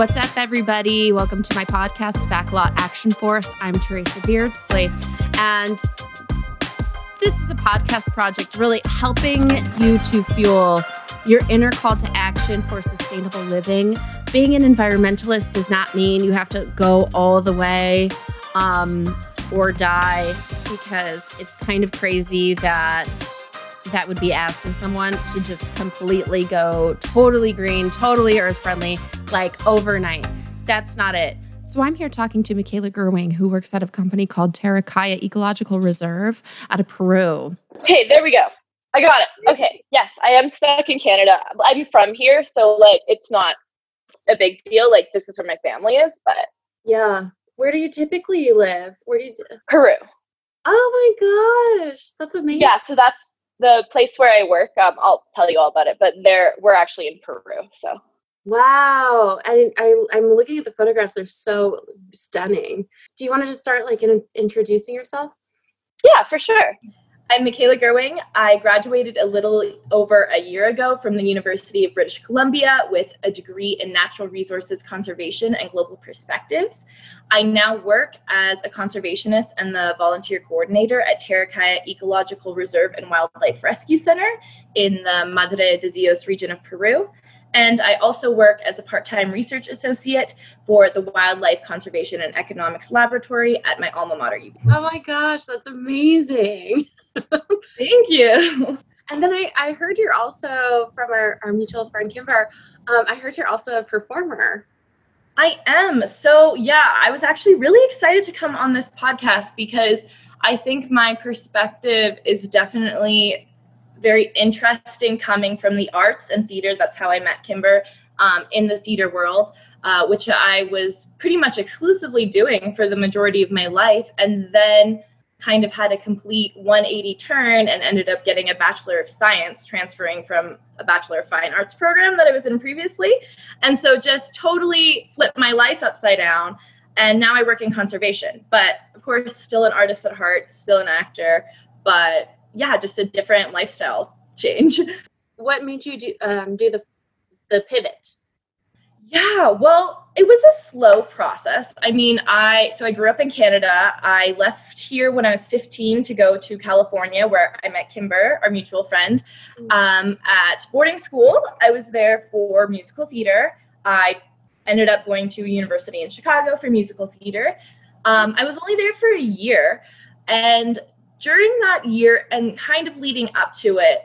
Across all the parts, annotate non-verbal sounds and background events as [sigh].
What's up, everybody? Welcome to my podcast, Backlot Action Force. I'm Teresa Beardsley, and this is a podcast project really helping you to fuel your inner call to action for sustainable living. Being an environmentalist does not mean you have to go all the way um, or die, because it's kind of crazy that that would be asked of someone to just completely go totally green, totally earth friendly, like overnight. That's not it. So I'm here talking to Mikaela Gerwing, who works at a company called Taricaya Ecological Reserve out of Peru. Okay, there we go. I got it. Okay, yes, I am stuck in Canada. I'm from here, so like it's not a big deal. Like this is where my family is, but yeah. Where do you typically live? Where do you? do- Peru. Oh my gosh, that's amazing. Yeah, so that's the place where I work, um, I'll tell you all about it, but there we're actually in Peru. So wow, I, I I'm looking at the photographs; they're so stunning. Do you want to just start like in, introducing yourself? Yeah, for sure. I'm Mikaela Gerwing. I graduated a little over a year ago from the University of British Columbia with a degree in natural resources conservation and global perspectives. I now work as a conservationist and the volunteer coordinator at Taricaya Ecological Reserve and Wildlife Rescue Center in the Madre de Dios region of Peru. And I also work as a part time research associate for the Wildlife Conservation and Economics Laboratory at my alma mater. Oh my gosh, that's amazing. Thank you. And then I, I heard you're also from our, our mutual friend Kimber. Um, I heard you're also a performer. I am. So, yeah, I was actually really excited to come on this podcast because I think my perspective is definitely very interesting coming from the arts and theater. That's how I met Kimber um, in the theater world, uh, which I was pretty much exclusively doing for the majority of my life. And then kind of had a complete 180 turn and ended up getting a Bachelor of Science, transferring from a Bachelor of Fine Arts program that I was in previously. And so just totally flipped my life upside down. And now I work in conservation, but of course, still an artist at heart, still an actor, but yeah, just a different lifestyle change. [laughs] What made you do, um, do the, the pivot? Yeah, well, it was a slow process. I mean, I so I grew up in Canada. I left here when I was 15 to go to California, where I met Kimber, our mutual friend, mm. um, at boarding school. I was there for musical theater. I ended up going to a university in Chicago for musical theater. Um, I was only there for a year, and during that year and kind of leading up to it,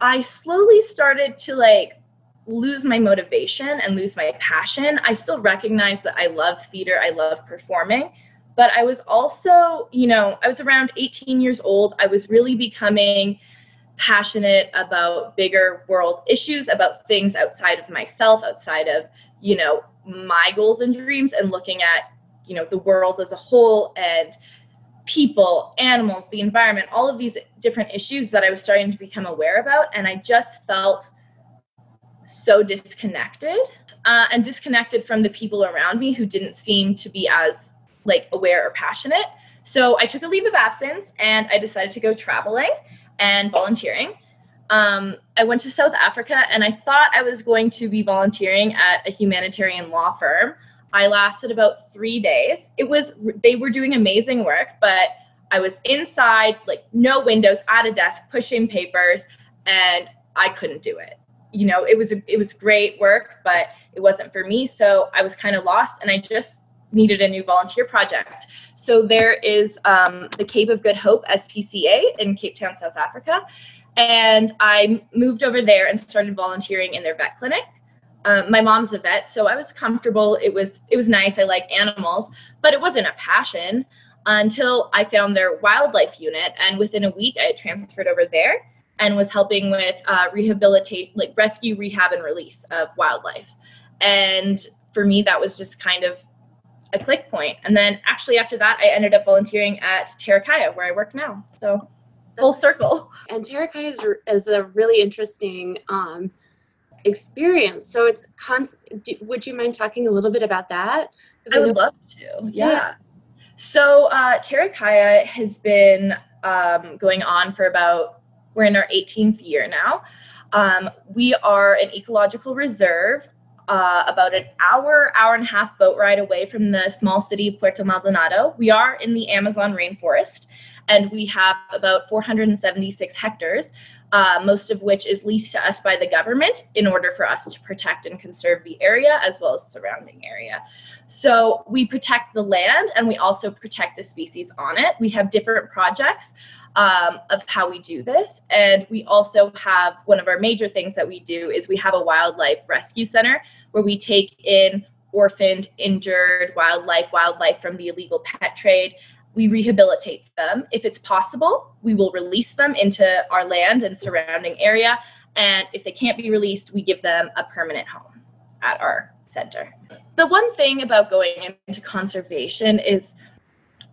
I slowly started to like lose my motivation and lose my passion. I still recognize that I love theater, I love performing, but I was also, you know, I was around 18 years old. I was really becoming passionate about bigger world issues, about things outside of myself, outside of, you know, my goals and dreams, and looking at, you know, the world as a whole and people, animals, the environment, all of these different issues that I was starting to become aware about. And I just felt so disconnected uh, and disconnected from the people around me who didn't seem to be as like aware or passionate. So i took a leave of absence and i decided to go traveling and volunteering. Um, i went to south africa and i thought i was going to be volunteering at a humanitarian law firm. I lasted about three days. It was they were doing amazing work but i was inside like no windows at a desk pushing papers and i couldn't do it you know it was it was great work but it wasn't for me. So i was kind of lost and i just needed a new volunteer project. So there is um, the cape of good hope spca in cape town south africa. And i moved over there and started volunteering in their vet clinic. Um, my mom's a vet so i was comfortable. It was it was nice. I like animals but it wasn't a passion until i found their wildlife unit. And within a week i transferred over there and was helping with uh, rehabilitate, like rescue, rehab, and release of wildlife. And for me, that was just kind of a click point. And then actually after that, I ended up volunteering at Taricaya, where I work now. So full circle. And Taricaya is, is a really interesting um, experience. So it's conf- do, would you mind talking a little bit about that? I, I would love to. Yeah. yeah. So uh, Taricaya has been um, going on for about we're in our 18th year now. Um, we are an ecological reserve uh, about an hour, hour and a half boat ride away from the small city of Puerto Maldonado. We are in the Amazon rainforest, and we have about 476 hectares, uh, most of which is leased to us by the government in order for us to protect and conserve the area as well as surrounding area. So we protect the land and we also protect the species on it. We have different projects um, of how we do this. And we also have one of our major things that we do is we have a wildlife rescue center where we take in orphaned, injured wildlife, wildlife from the illegal pet trade. We rehabilitate them. If it's possible, we will release them into our land and surrounding area. And if they can't be released, we give them a permanent home at our center. The one thing about going into conservation is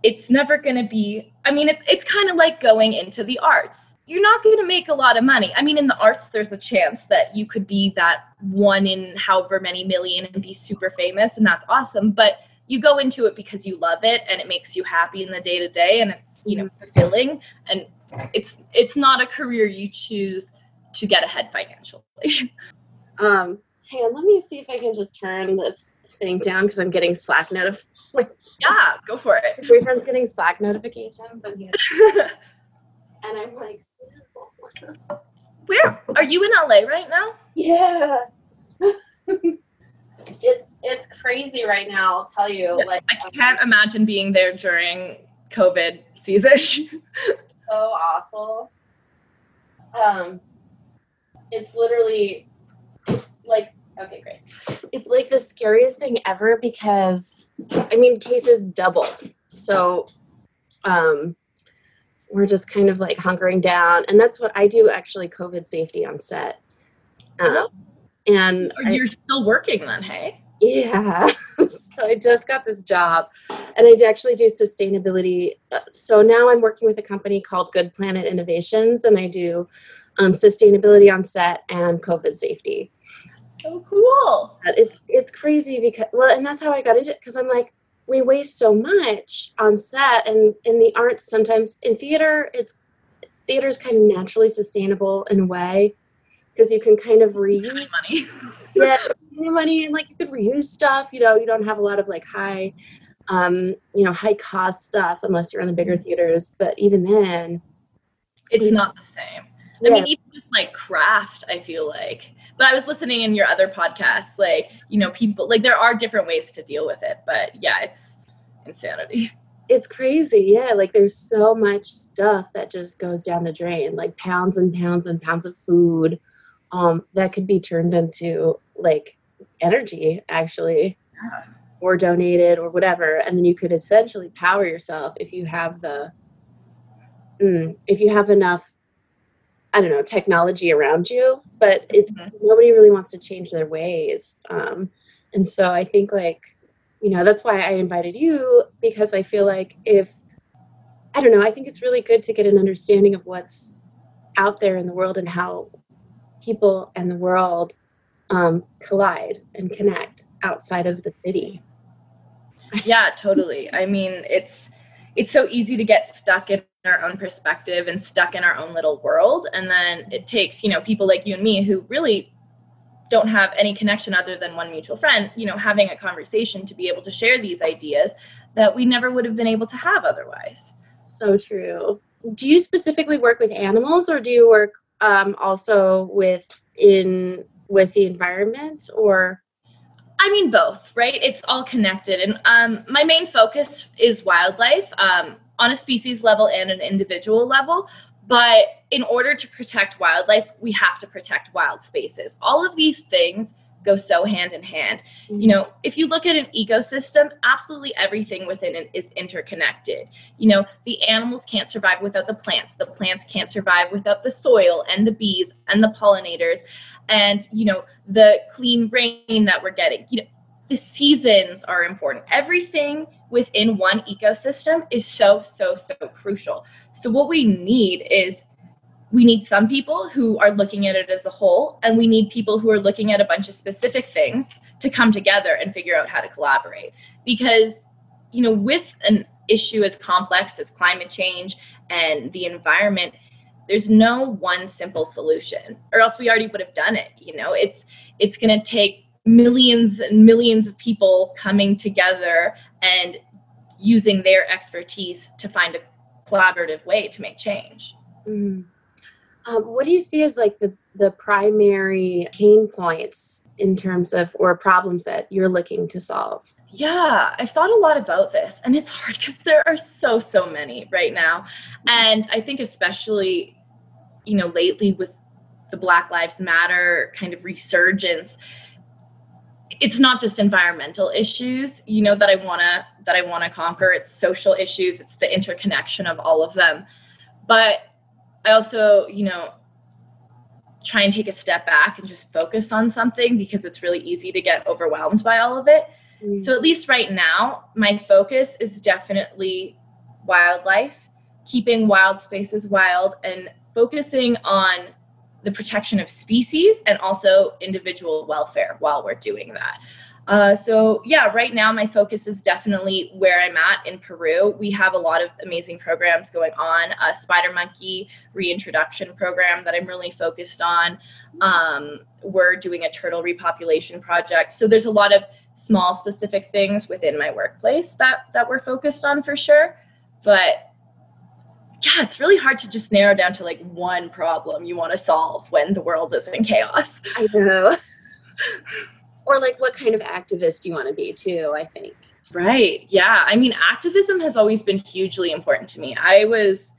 it's never going to be i mean it's, it's kind of like going into the arts. You're not going to make a lot of money. I mean in the arts there's a chance that you could be that one in however many million and be super famous and that's awesome but you go into it because you love it and it makes you happy in the day to day and it's you know mm-hmm. fulfilling and it's it's not a career you choose to get ahead financially. [laughs] Um hang on let me see if i can just turn this thing down because I'm getting Slack notif. yeah, go for it. My boyfriend's getting Slack notifications, and, [laughs] and I'm like, where are you in LA right now? Yeah. [laughs] it's it's crazy right now. I'll tell you. Like I um, can't um, imagine being there during COVID season. [laughs] so awful. Um, it's literally, it's like Okay, great. It's like the scariest thing ever because I mean cases doubled. So um we're just kind of like hunkering down and that's what I do actually COVID safety on set. Um, and you're I, still working then, hey? Yeah. [laughs] so I just got this job and I actually do sustainability. Uh, so now I'm working with a company called Good Planet Innovations and I do um, sustainability on set and COVID safety so cool. It's it's crazy because well, and that's how I got into it because I'm like, we waste so much on set and in the arts. Sometimes in theater, it's theater is kind of naturally sustainable in a way because you can kind of reuse money. [laughs] yeah, money and like you could reuse stuff. You know, you don't have a lot of like high, um, you know, high cost stuff unless you're in the bigger theaters. But even then, it's not the same. I mean, even just like craft, I feel like but I was listening in your other podcasts, like, you know, people like there are different ways to deal with it, but yeah, it's insanity. It's crazy. Yeah. Like there's so much stuff that just goes down the drain, like pounds and pounds and pounds of food um, that could be turned into like energy actually yeah. or donated or whatever. And then you could essentially power yourself if you have the, mm, if you have enough I don't know, technology around you, but it's mm-hmm. nobody really wants to change their ways. Um, and so I think like, you know, that's why I invited you because I feel like if I don't know, I think it's really good to get an understanding of what's out there in the world and how people and the world um, collide and connect outside of the city. Yeah, totally. I mean, it's it's so easy to get stuck in our own perspective and stuck in our own little world. And then it takes you know people like you and me who really don't have any connection other than one mutual friend you know having a conversation to be able to share these ideas that we never would have been able to have otherwise. So true. Do you specifically work with animals or do you work um, also with in with the environment or? I mean both, right? It's all connected, and um, my main focus is wildlife. Um, on a species level and an individual level. But in order to protect wildlife, we have to protect wild spaces. All of these things go so hand in hand. You know, if you look at an ecosystem, absolutely everything within it is interconnected. You know, the animals can't survive without the plants, the plants can't survive without the soil and the bees and the pollinators and, you know, the clean rain that we're getting. You know, the seasons are important. Everything within one ecosystem is so, so, so crucial. So, what we need is we need some people who are looking at it as a whole, and we need people who are looking at a bunch of specific things to come together and figure out how to collaborate. Because, you know, with an issue as complex as climate change and the environment, there's no one simple solution, or else we already would have done it. You know, it's it's going to take millions and millions of people coming together and using their expertise to find a collaborative way to make change. Mm. Um, what do you see as like the the primary pain points in terms of or problems that you're looking to solve? Yeah, I've thought a lot about this, and it's hard because there are so so many right now, and I think especially, you know, lately with the Black Lives Matter kind of resurgence, it's not just environmental issues, you know, that I wanna that I wanna conquer. It's social issues. It's the interconnection of all of them, but I also, you know, try and take a step back and just focus on something because it's really easy to get overwhelmed by all of it. Mm. So, at least right now, my focus is definitely wildlife, keeping wild spaces wild, and focusing on the protection of species and also individual welfare while we're doing that. Uh, so yeah, right now my focus is definitely where I'm at in Peru. We have a lot of amazing programs going on. A spider monkey reintroduction program that I'm really focused on. Um, we're doing a turtle repopulation project. So there's a lot of small specific things within my workplace that that we're focused on for sure. But yeah, it's really hard to just narrow down to like one problem you want to solve when the world is in chaos. I know. [laughs] or like what kind of activist do you want to be too i think. Right yeah. I mean activism has always been hugely important to me. I was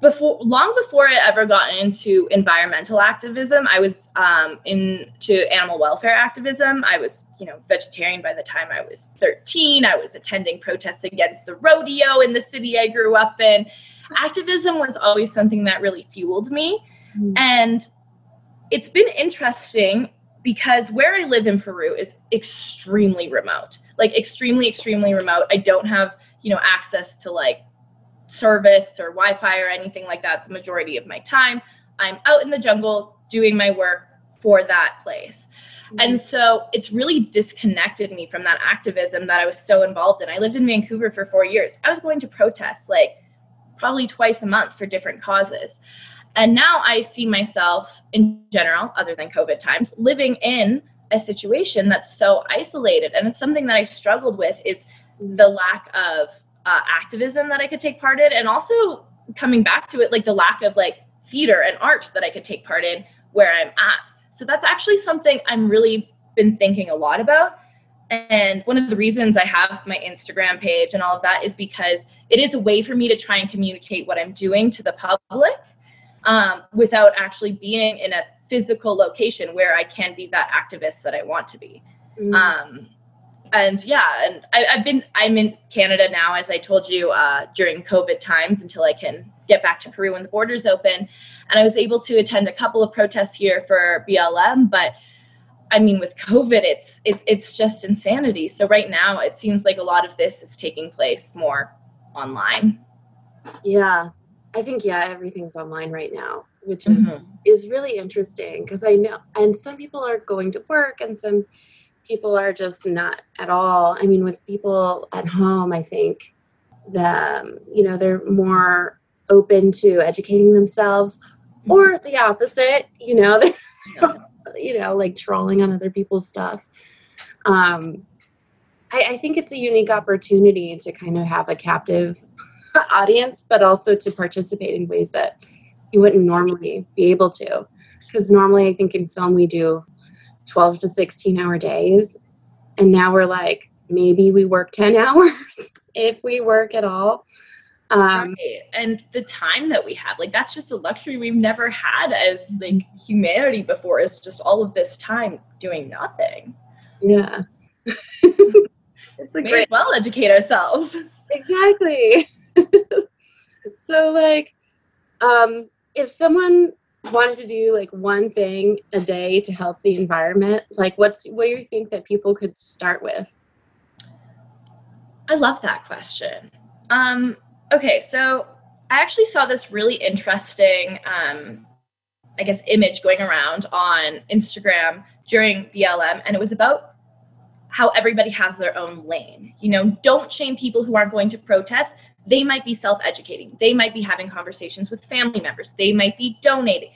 before long before i ever got into environmental activism i was um, into animal welfare activism. I was you know vegetarian by the time i was 13 i was attending protests against the rodeo in the city i grew up in activism was always something that really fueled me mm. and it's been interesting because where I live in Peru is extremely remote, like extremely, extremely remote. I don't have, you know, access to like service or Wi Fi or anything like that the majority of my time. I'm out in the jungle doing my work for that place. Mm-hmm. And so it's really disconnected me from that activism that I was so involved in. I lived in Vancouver for four years. I was going to protests like probably twice a month for different causes. And now I see myself in general, other than COVID times, living in a situation that's so isolated. And it's something that I struggled with is the lack of uh, activism that I could take part in, and also coming back to it, like the lack of like theater and art that I could take part in where I'm at. So that's actually something I'm really been thinking a lot about. And one of the reasons I have my Instagram page and all of that is because it is a way for me to try and communicate what I'm doing to the public um, without actually being in a physical location where I can be that activist that I want to be. Mm-hmm. Um, and yeah, and I, have been I'm in Canada now, as I told you uh, during COVID times until I can get back to Peru when the borders open. And I was able to attend a couple of protests here for BLM, but I mean, with COVID, it's it, it's just insanity. So right now, it seems like a lot of this is taking place more online. Yeah, I think yeah, everything's online right now, which is mm-hmm. is really interesting because I know and some people are going to work and some people are just not at all. I mean, with people at home, I think the um, you know they're more open to educating themselves, mm-hmm. or the opposite. You know, [laughs] they're yeah. [laughs] you know like trolling on other people's stuff. Um, I, I think it's a unique opportunity to kind of have a captive [laughs] audience, but also to participate in ways that you wouldn't normally be able to. Because normally, I think in film we do 12 to 16 hour days. And now we're like, maybe we work 10 [laughs] hours if we work at all. Um, right. And the time that we have, like, that's just a luxury we've never had as like humanity before, is just all of this time doing nothing. Yeah. [laughs] it's a great well educate ourselves. [laughs] Exactly. [laughs] so like um if someone wanted to do like one thing a day to help the environment like what's what do you think that people could start with i love that question um okay so i actually saw this really interesting um i guess image going around on instagram during blm and it was about how everybody has their own lane you know don't shame people who aren't going to protest they might be self educating. They might be having conversations with family members. They might be donating.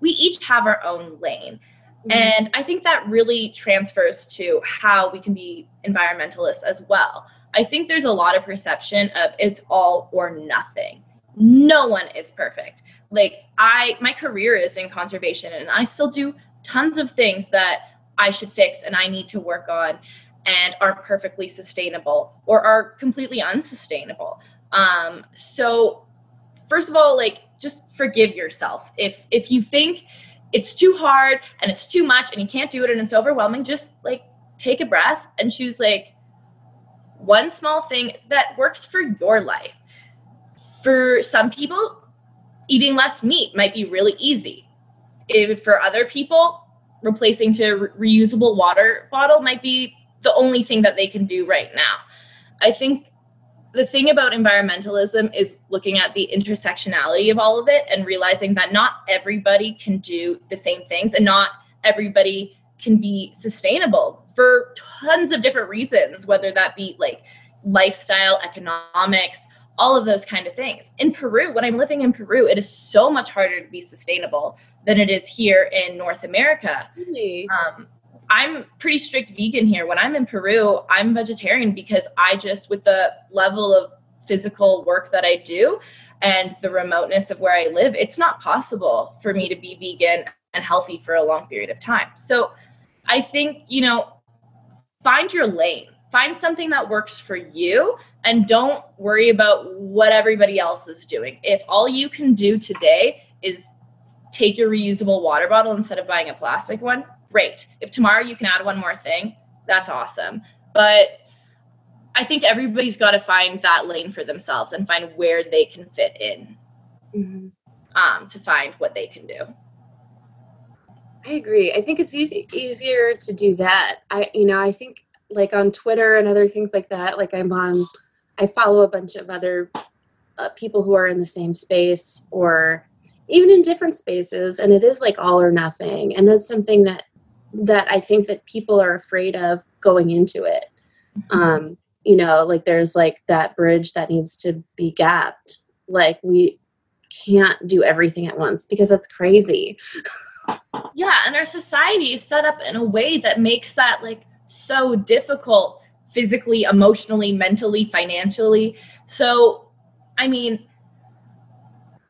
We each have our own lane. Mm-hmm. And I think that really transfers to how we can be environmentalists as well. I think there's a lot of perception of it's all or nothing. No one is perfect. Like I my career is in conservation and I still do tons of things that I should fix and I need to work on and aren't perfectly sustainable or are completely unsustainable. Um, so first of all, like just forgive yourself. If if you think it's too hard and it's too much and you can't do it and it's overwhelming, just like take a breath and choose like one small thing that works for your life. For some people, eating less meat might be really easy. If for other people, replacing to re- reusable water bottle might be the only thing that they can do right now. I think the thing about environmentalism is looking at the intersectionality of all of it and realizing that not everybody can do the same things and not everybody can be sustainable for tons of different reasons whether that be like lifestyle economics all of those kind of things in peru when i'm living in peru it is so much harder to be sustainable than it is here in north america really? um, I'm pretty strict vegan here. When I'm in Peru, I'm vegetarian because I just, with the level of physical work that I do and the remoteness of where I live, it's not possible for me to be vegan and healthy for a long period of time. So I think, you know, find your lane, find something that works for you, and don't worry about what everybody else is doing. If all you can do today is take your reusable water bottle instead of buying a plastic one, great. If tomorrow you can add one more thing, that's awesome. But I think everybody's got to find that lane for themselves and find where they can fit in mm-hmm. um, to find what they can do. I agree. I think it's easy easier to do that. I you know I think like on Twitter and other things like that. Like I'm on, I follow a bunch of other uh, people who are in the same space or even in different spaces, and it is like all or nothing. And that's something that that I think that people are afraid of going into it. Mm-hmm. Um, you know, like there's like that bridge that needs to be gapped. Like we can't do everything at once because that's crazy. yeah, and our society is set up in a way that makes that like so difficult physically, emotionally, mentally, financially. So, I mean,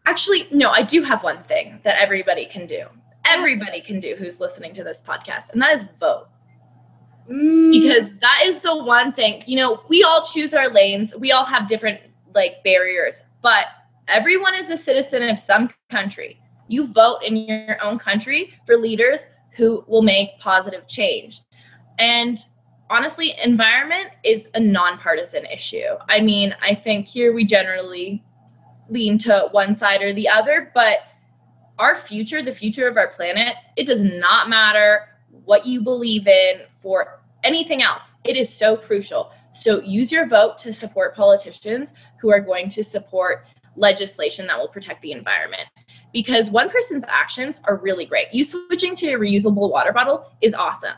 actually, no, I do have one thing that everybody can do everybody can do who's listening to this podcast, and that is vote. Mm. Because that is the one thing, you know, we all choose our lanes, we all have different like barriers, but everyone is a citizen of some country. You vote in your own country for leaders who will make positive change. And honestly, environment is a nonpartisan issue. I mean, I think here we generally lean to one side or the other, but our future, the future of our planet, it does not matter what you believe in for anything else. It is so crucial. So use your vote to support politicians who are going to support legislation that will protect the environment. Because one person's actions are really great. You switching to a reusable water bottle is awesome.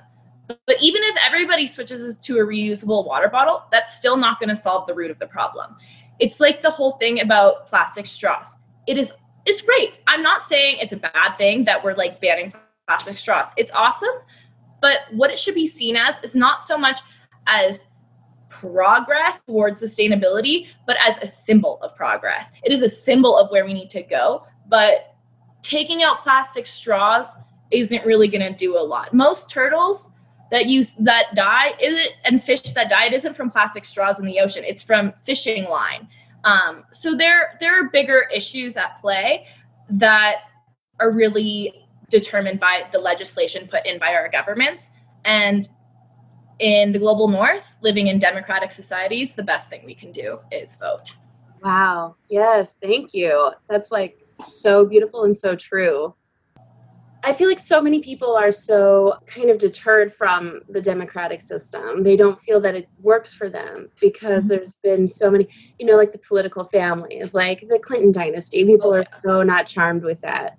But even if everybody switches to a reusable water bottle, that's still not going to solve the root of the problem. It's like the whole thing about plastic straws. It is it's great. I'm not saying it's a bad thing that we're like banning plastic straws. It's awesome. But what it should be seen as is not so much as progress towards sustainability, but as a symbol of progress. It is a symbol of where we need to go. But taking out plastic straws isn't really going to do a lot. Most turtles that use that die is it and fish that die it isn't from plastic straws in the ocean. It's from fishing line. Um, so there there are bigger issues at play that are really determined by the legislation put in by our governments. And in the global north, living in democratic societies, the best thing we can do is vote. Wow. Yes, thank you. That's like so beautiful and so true. I feel like so many people are so kind of deterred from the democratic system. They don't feel that it works for them because mm-hmm. there's been so many, you know, like the political families, like the Clinton dynasty. People oh, yeah. are so not charmed with that.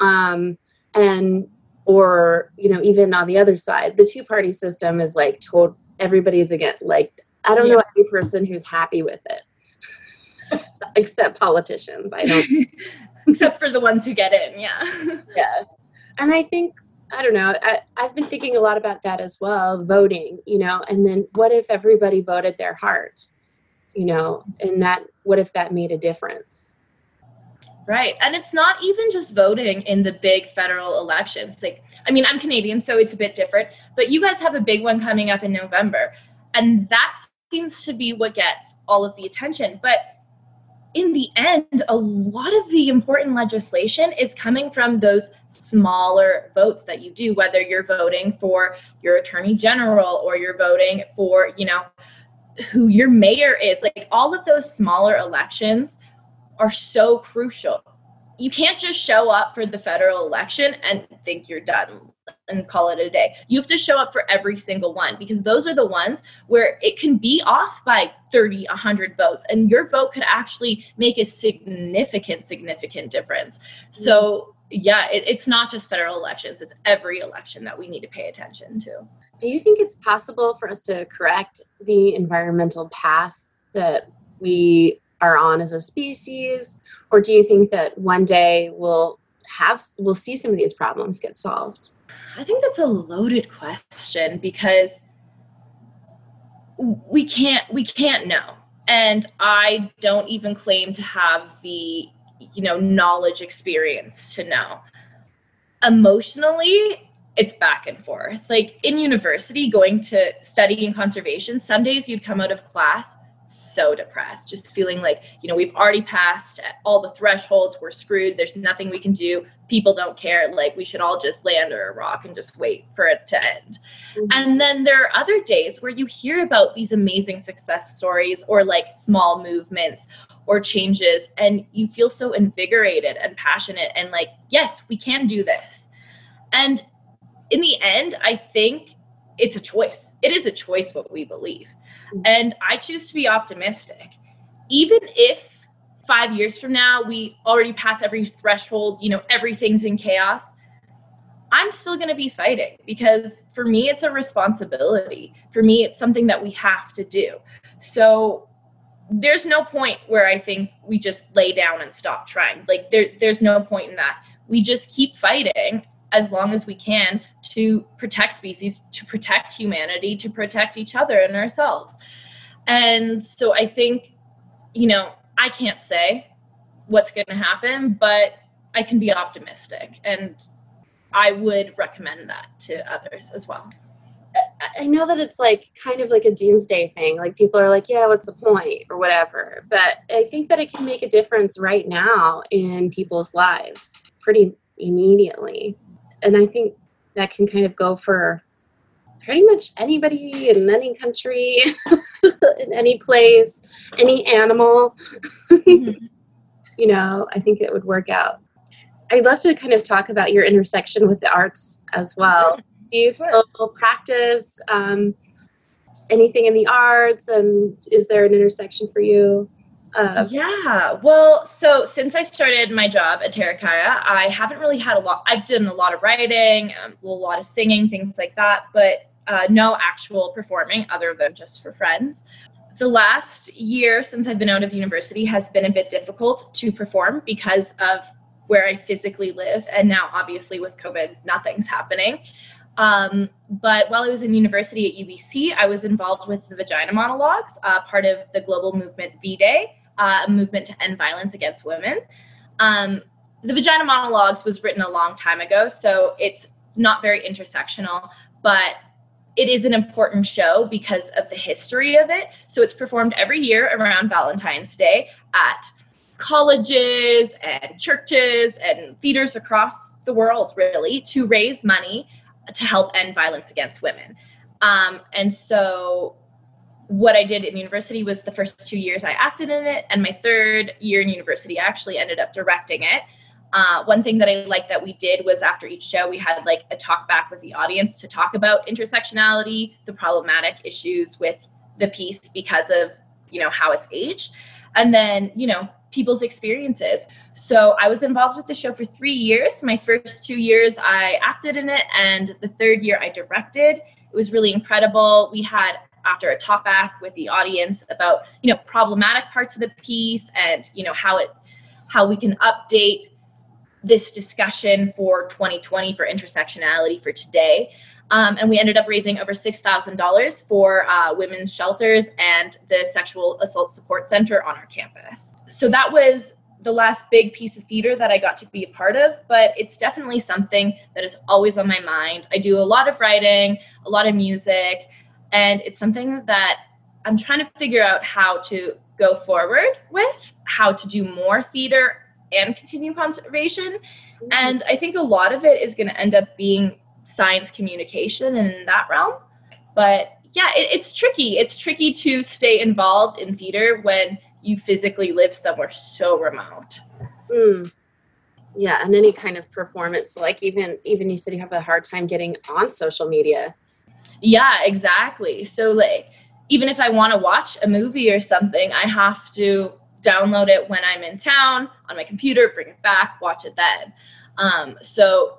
Um, and, or, you know, even on the other side, the two party system is like told everybody's again, like, I don't yeah. know any person who's happy with it [laughs] except politicians. I don't. [laughs] except for the ones who get in, yeah. [laughs] yeah and I think I don't know. I, I've been thinking a lot about that as well, voting, you know, and then what if everybody voted their heart, you know, and that, what if that made a difference? Right. And it's not even just voting in the big federal elections. Like, I mean, I'm Canadian, so it's a bit different, but you guys have a big one coming up in November. And that seems to be what gets all of the attention. But in the end, a lot of the important legislation is coming from those smaller votes that you do, whether you're voting for your attorney general or you're voting for, you know, who your mayor is. Like all of those smaller elections are so crucial. You can't just show up for the federal election and think you're done and call it a day. You have to show up for every single one because those are the ones where it can be off by 30, 100 votes, and your vote could actually make a significant, significant difference. So, yeah, it, it's not just federal elections, it's every election that we need to pay attention to. Do you think it's possible for us to correct the environmental path that we are on as a species? Or do you think that one day we'll have we'll see some of these problems get solved? I think that's a loaded question because we can't we can't know. And I don't even claim to have the you know knowledge experience to know. Emotionally, it's back and forth. Like in university, going to studying conservation, some days you'd come out of class so depressed, just feeling like, you know, we've already passed all the thresholds, we're screwed, there's nothing we can do, people don't care, like we should all just lay under a rock and just wait for it to end. Mm-hmm. And then there are other days where you hear about these amazing success stories or like small movements or changes, and you feel so invigorated and passionate and like, yes, we can do this. And in the end, I think it's a choice. It is a choice what we believe mm-hmm. and I choose to be optimistic. Even if five years from now we already pass every threshold, you know, everything's in chaos, I'm still going to be fighting because for me, it's a responsibility. For me, it's something that we have to do. So there's no point where I think we just lay down and stop trying. Like there, there's no point in that. We just keep fighting as long as we can to protect species, to protect humanity, to protect each other and ourselves. And so I think, you know, I can't say what's going to happen, but I can be optimistic. And I would recommend that to others as well. I know that it's like kind of like a doomsday thing. Like people are like, yeah, what's the point or whatever. But I think that it can make a difference right now in people's lives pretty immediately and I think that can kind of go for pretty much anybody in any country, [laughs] in any place, any animal. Mm-hmm. [laughs] you know, I think it would work out. I'd love to kind of talk about your intersection with the arts as well. Do you still practice um, anything in the arts, and is there an intersection for you? Uh, yeah. Well, so since I started my job at Taricaya, I haven't really had a lot. I've done a lot of writing, um, a lot of singing, things like that, but uh, no actual performing other than just for friends. The last year since I've been out of university has been a bit difficult to perform because of where I physically live. And now, obviously, with COVID, nothing's happening. Um, but while I was in university at UBC, I was involved with the Vagina Monologues, uh, part of the global movement V Day uh, a movement to end violence against women. Um, the Vagina Monologues was written a long time ago, so it's not very intersectional, but it is an important show because of the history of it. So it's performed every year around Valentine's Day at colleges and churches and theaters across the world, really, to raise money to help end violence against women. Um, and so what I did in university was the first two years I acted in it, and my third year in university, I actually ended up directing it. Uh, one thing that I liked that we did was after each show, we had like a talk back with the audience to talk about intersectionality, the problematic issues with the piece because of you know how it's aged, and then you know people's experiences. So I was involved with the show for three years. My first two years I acted in it, and the third year I directed. It was really incredible. We had after a talk back with the audience about you know problematic parts of the piece and you know how it how we can update this discussion for 2020 for intersectionality for today. Um, and we ended up raising over $6,000 for uh, women's shelters and the Sexual Assault Support Center on our campus. So that was the last big piece of theater that I got to be a part of, but it's definitely something that is always on my mind. I do a lot of writing, a lot of music, and it's something that I'm trying to figure out how to go forward with, how to do more theater and continue conservation. Mm-hmm. And I think a lot of it is going to end up being science communication and in that realm. But yeah, it, it's tricky. It's tricky to stay involved in theater when you physically live somewhere so remote. Mm. Yeah, and any kind of performance, like even even you said you have a hard time getting on social media. Yeah, exactly. So like even if I want to watch a movie or something, I have to download it when I'm in town on my computer, bring it back, watch it then. Um, so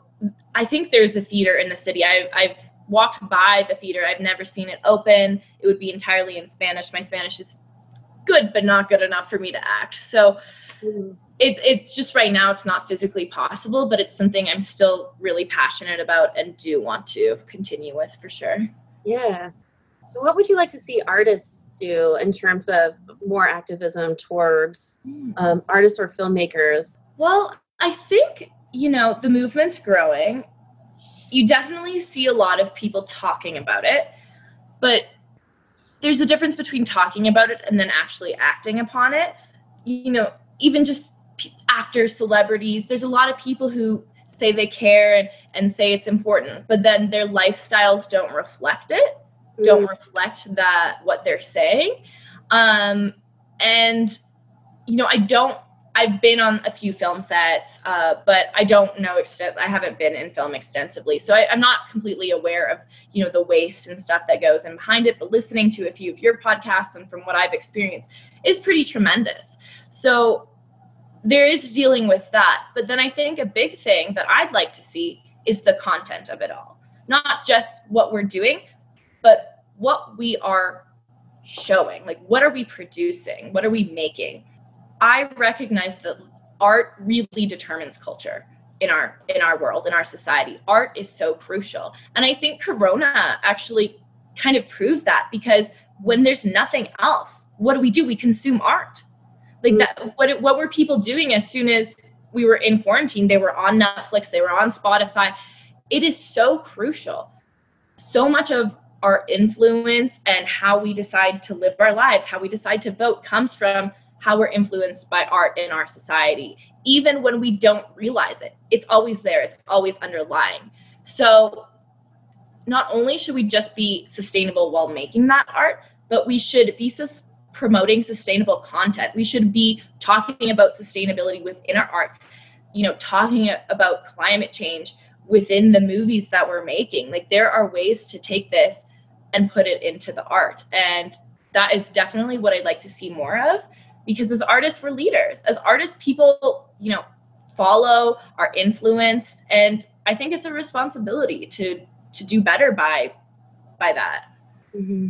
I think there's a theater in the city. I, I've walked by the theater. I've never seen it open. It would be entirely in Spanish. My Spanish is good, but not good enough for me to act. So mm-hmm. it, it just right now, it's not physically possible, but it's something I'm still really passionate about and do want to continue with for sure. Yeah. So, what would you like to see artists do in terms of more activism towards hmm. um, artists or filmmakers? Well, I think, you know, the movement's growing. You definitely see a lot of people talking about it, but there's a difference between talking about it and then actually acting upon it. You know, even just actors, celebrities, there's a lot of people who say they care and, and say it's important, but then their lifestyles don't reflect it, mm. don't reflect that what they're saying. Um, and you know, I don't I've been on a few film sets, uh, but I don't know extent. I haven't been in film extensively, so I, am not completely aware of you know the waste and stuff that goes in behind it. But listening to a few of your podcasts and from what I've experienced is pretty tremendous. So there is dealing with that. But then I think a big thing that I'd like to see is the content of it all, not just what we're doing, but what we are showing. Like, what are we producing? What are we making? I recognize that art really determines culture in our in our world in our society. Art is so crucial. And i think corona actually kind of proved that because when there's nothing else what do we do? We consume art. Like that mm-hmm. what what were people doing as soon as we were in quarantine? They were on netflix they were on spotify. It is so crucial. So much of our influence and how we decide to live our lives how we decide to vote comes from how we're influenced by art in our society, even when we don't realize it. It's always there, it's always underlying. So, not only should we just be sustainable while making that art, but we should be sus- promoting sustainable content. We should be talking about sustainability within our art, you know, talking about climate change within the movies that we're making. Like, there are ways to take this and put it into the art. And that is definitely what I'd like to see more of because as artists we're leaders. As artists people you know follow are influenced and i think it's a responsibility to to do better by by that. Mm-hmm.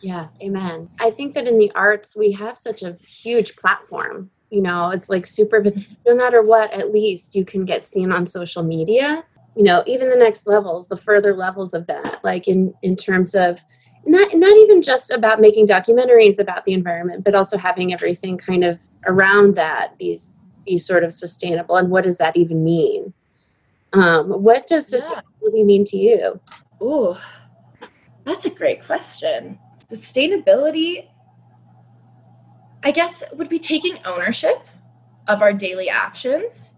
yeah amen. I think that in the arts we have such a huge platform you know it's like super no matter what at least you can get seen on social media. You know even the next levels the further levels of that like in in terms of not not even just about making documentaries about the environment, but also having everything kind of around that these be sort of sustainable. And what does that even mean? Um, what does sustainability yeah. mean to you? Oh, that's a great question. Sustainability, I guess, would be taking ownership of our daily actions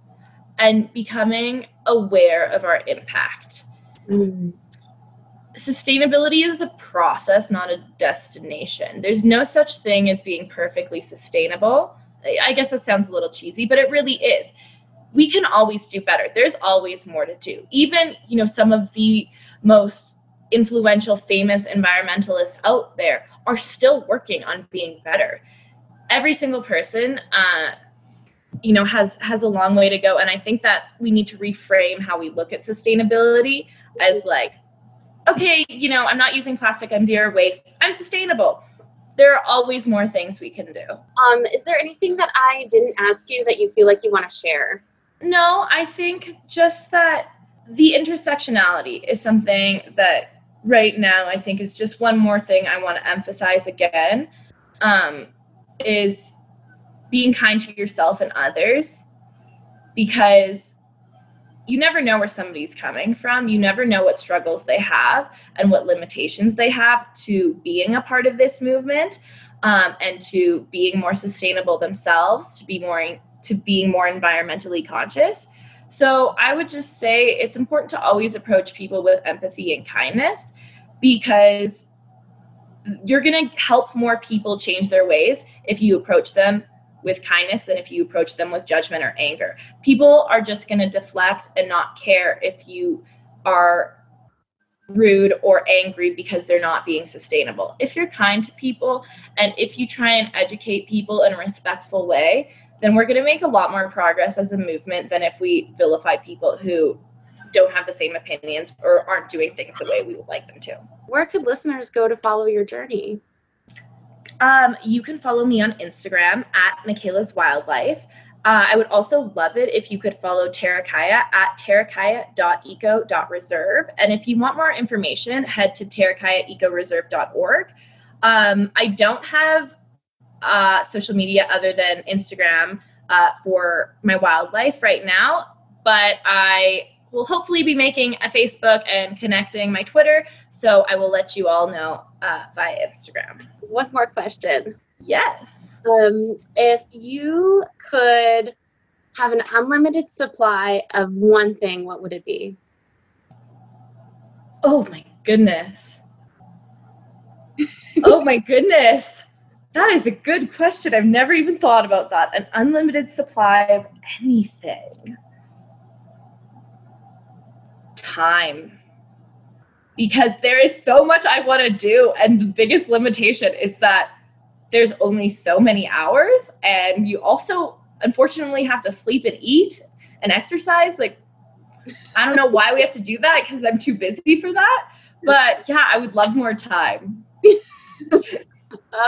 and becoming aware of our impact. Mm sustainability is a process, not a destination. There's no such thing as being perfectly sustainable. I guess that sounds a little cheesy, but it really is. We can always do better. There's always more to do. Even, you know, some of the most influential, famous environmentalists out there are still working on being better. Every single person, uh, you know, has has a long way to go, and I think that we need to reframe how we look at sustainability as like okay, you know, I'm not using plastic, I'm zero waste, I'm sustainable. There are always more things we can do. Um, is there anything that I didn't ask you that you feel like you want to share no, I think just that the intersectionality is something that right now I think is just one more thing I want to emphasize again um, is being kind to yourself and others because you never know where somebody's coming from. You never know what struggles they have and what limitations they have to being a part of this movement um, and to being more sustainable themselves, to be more to being more environmentally conscious. So I would just say it's important to always approach people with empathy and kindness because you're going to help more people change their ways if you approach them with kindness than if you approach them with judgment or anger. People are just going to deflect and not care if you are rude or angry because they're not being sustainable. If you're kind to people and if you try and educate people in a respectful way, then we're going to make a lot more progress as a movement than if we vilify people who don't have the same opinions or aren't doing things the way we would like them to. Where could listeners go to follow your journey? Um, you can follow me on Instagram at Mikaela's Wildlife. Uh, I would also love it if you could follow Taricaya at taricaya.eco.reserve. And if you want more information, head to taricayaecoreserve.org. Um, I don't have uh, social media other than Instagram uh, for my wildlife right now, but I will hopefully be making a Facebook and connecting my Twitter. So I will let you all know uh, via Instagram. One more question. Yes. Um, if you could have an unlimited supply of one thing, what would it be? Oh my goodness. oh my [laughs] goodness. That is a good question. I've never even thought about that. An unlimited supply of anything. Time. Because there is so much I want to do, and the biggest limitation is that there's only so many hours, and you also unfortunately have to sleep and eat and exercise. Like, I don't know why we have to do that because I'm too busy for that. But yeah, I would love more time. [laughs]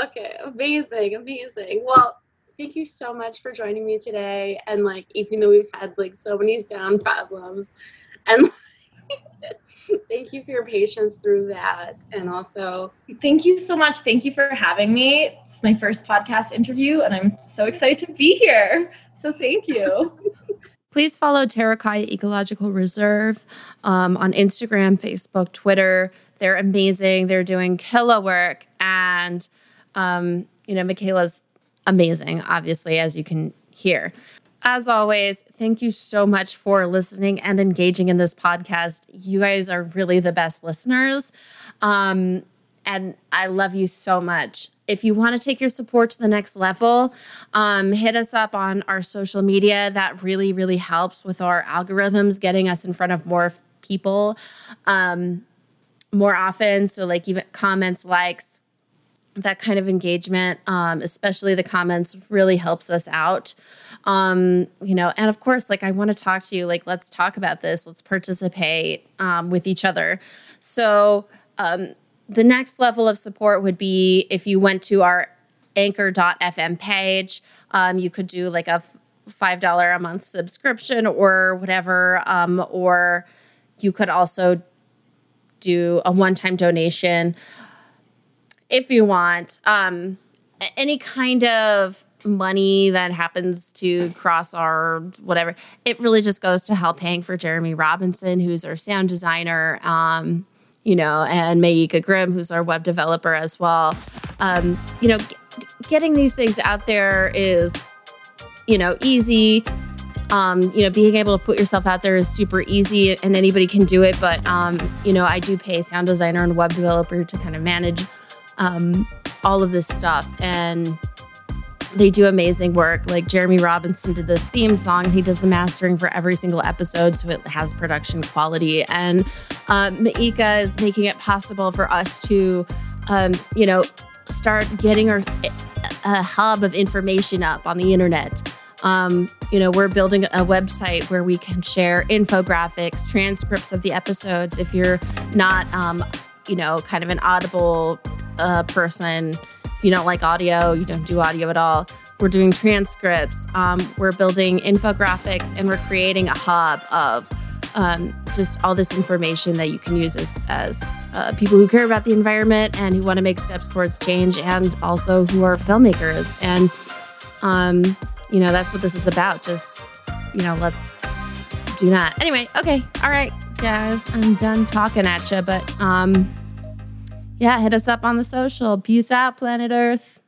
Okay, amazing, amazing. Well, thank you so much for joining me today. And like, even though we've had like so many sound problems, and [laughs] thank you for your patience through that. And also, thank you so much. Thank you for having me. It's my first podcast interview, and I'm so excited to be here. So thank you. [laughs] Please follow Taricaya Ecological Reserve um, on Instagram, Facebook, Twitter. They're amazing. They're doing killer work. And, um, you know, Mikaela's amazing, obviously, as you can hear. As always, thank you so much for listening and engaging in this podcast. You guys are really the best listeners. Um, and I love you so much. If you want to take your support to the next level, um, hit us up on our social media. That really, really helps with our algorithms, getting us in front of more people um, more often. So, like, even comments, likes, that kind of engagement, um, especially the comments, really helps us out. Um, you know, and of course, like I want to talk to you. Like, let's talk about this. Let's participate um, with each other. So, um, the next level of support would be if you went to our anchor.fm page. Um, you could do like a five dollar a month subscription or whatever, um, or you could also do a one time donation if you want. Um, any kind of money that happens to cross our whatever, it really just goes to help paying for Jeremy Robinson, who's our sound designer. Um, you know, and Mayika Grimm, who's our web developer as well. Um, you know, g- getting these things out there is, you know, easy. Um, you know, being able to put yourself out there is super easy and anybody can do it. But, um, you know, I do pay a sound designer and web developer to kind of manage um, all of this stuff. And they do amazing work. Like Jeremy Robinson did this theme song. He does the mastering for every single episode, so it has production quality. And um, Maika is making it possible for us to, um, you know, start getting our a hub of information up on the internet. Um, you know, we're building a website where we can share infographics, transcripts of the episodes. If you're not, um, you know, kind of an audible uh, person, if you don't like audio, you don't do audio at all, we're doing transcripts, um, we're building infographics, and we're creating a hub of um, just all this information that you can use as, as uh, people who care about the environment and who want to make steps towards change, and also who are filmmakers. And, um, you know, that's what this is about. Just, you know, let's do that. Anyway, okay. All right, guys, I'm done talking at you, but um, yeah, hit us up on the social. Peace out, planet Earth.